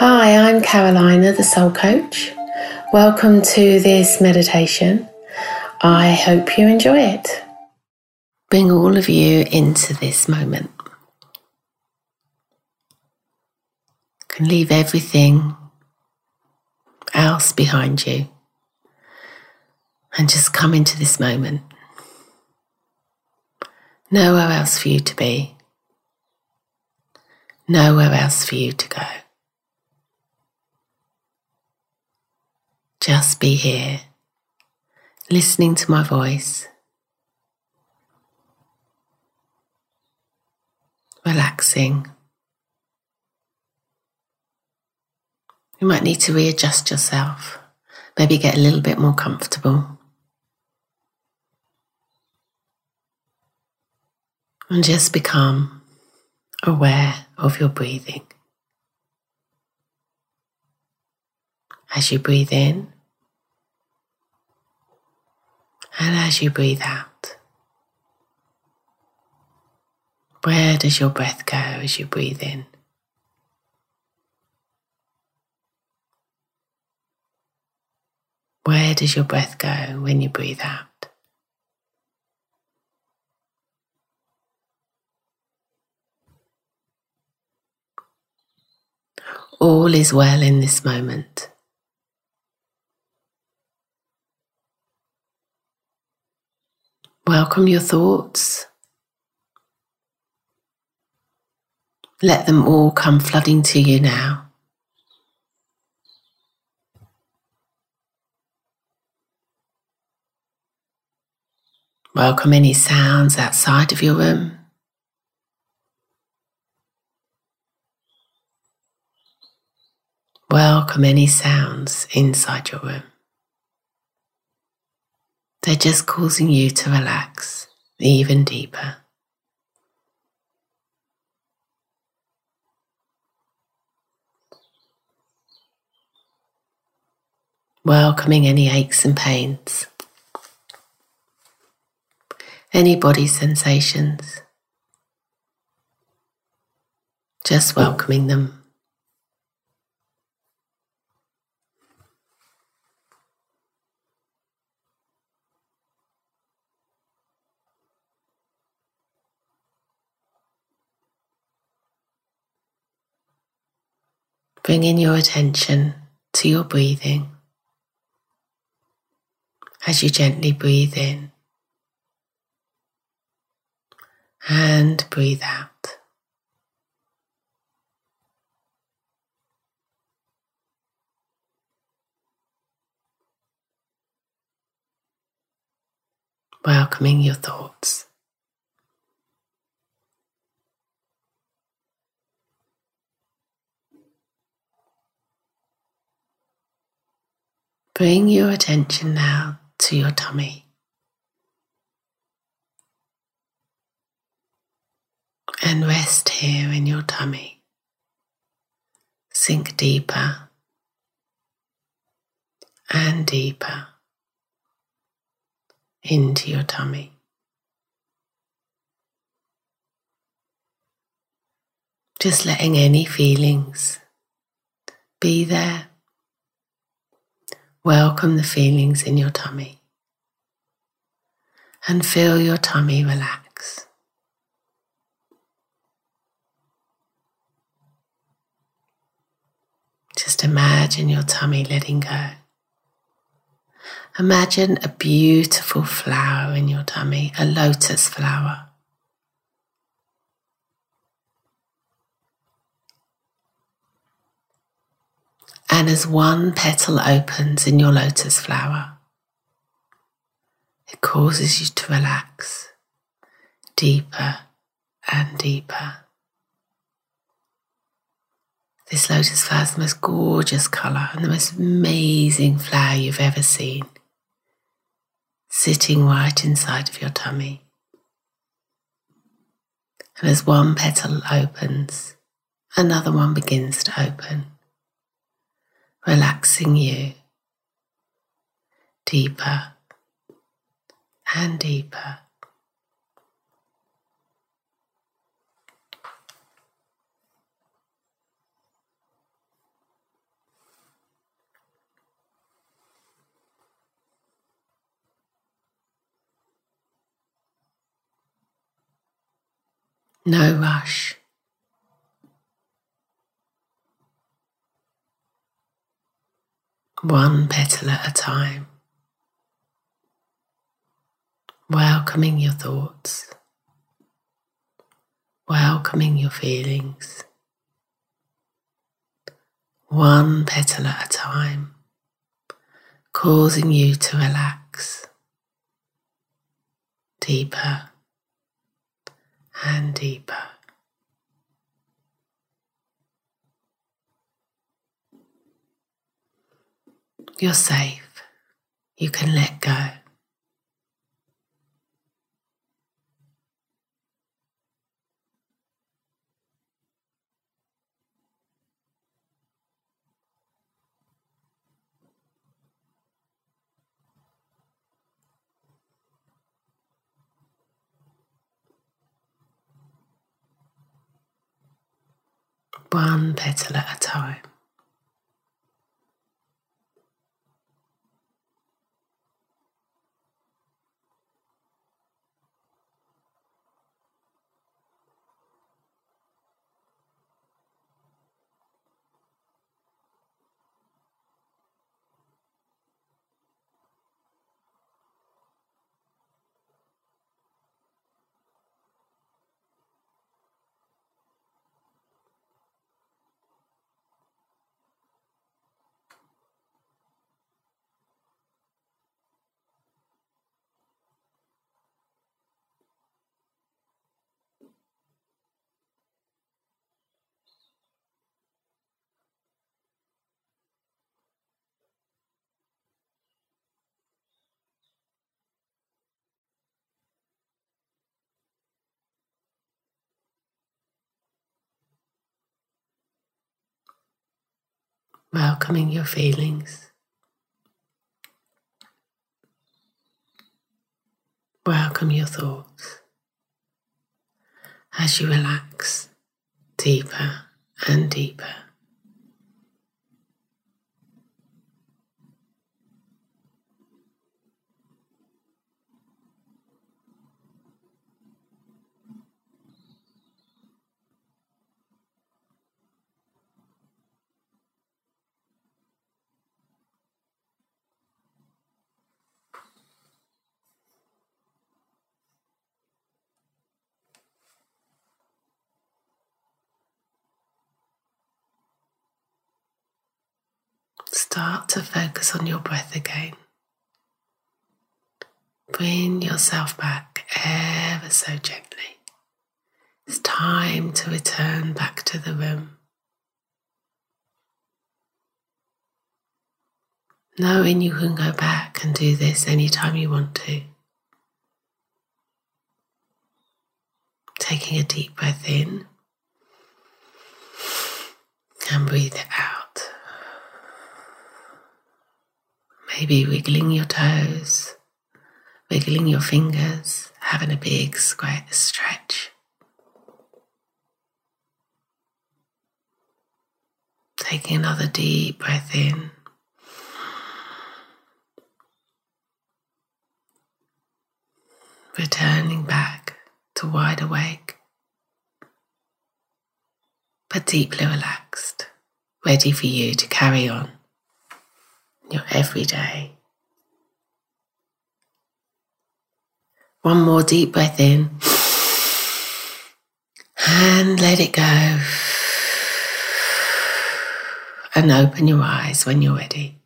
Hi, I'm Carolina, the Soul Coach. Welcome to this meditation. I hope you enjoy it. Bring all of you into this moment. You can leave everything else behind you and just come into this moment. Nowhere else for you to be. Nowhere else for you to go. Just be here, listening to my voice, relaxing. You might need to readjust yourself, maybe get a little bit more comfortable. And just become aware of your breathing. As you breathe in and as you breathe out. Where does your breath go as you breathe in? Where does your breath go when you breathe out? All is well in this moment. Welcome your thoughts. Let them all come flooding to you now. Welcome any sounds outside of your room. Welcome any sounds inside your room. They're just causing you to relax even deeper. Welcoming any aches and pains, any body sensations, just welcoming them. Bringing your attention to your breathing as you gently breathe in and breathe out. Welcoming your thoughts. Bring your attention now to your tummy. And rest here in your tummy. Sink deeper and deeper into your tummy. Just letting any feelings be there Welcome the feelings in your tummy and feel your tummy relax. Just imagine your tummy letting go. Imagine a beautiful flower in your tummy, a lotus flower. And as one petal opens in your lotus flower, it causes you to relax deeper and deeper. This lotus flower is the most gorgeous colour and the most amazing flower you've ever seen, sitting right inside of your tummy. And as one petal opens, another one begins to open relaxing you deeper and deeper. No rush. One petal at a time. Welcoming your thoughts. Welcoming your feelings. One petal at a time. Causing you to relax deeper and deeper. You're safe. You can let go. one petal at a time. Welcoming your feelings. Welcome your thoughts as you relax deeper and deeper. Start to focus on your breath again. Bring yourself back ever so gently. It's time to return back to the room. Knowing you can go back and do this anytime you want to. Taking a deep breath in and breathe it out. Maybe wiggling your toes, wiggling your fingers, having a big stretch. Taking another deep breath in. Returning back to wide awake, but deeply relaxed, ready for you to carry on your everyday. One more deep breath in and let it go. And open your eyes when you're ready.